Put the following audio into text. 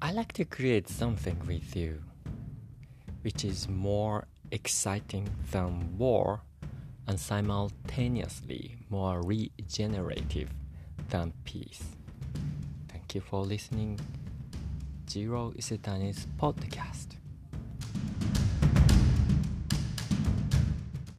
I like to create something with you which is more exciting than war and simultaneously more regenerative than peace. Thank you for listening. Zero Isetanis podcast.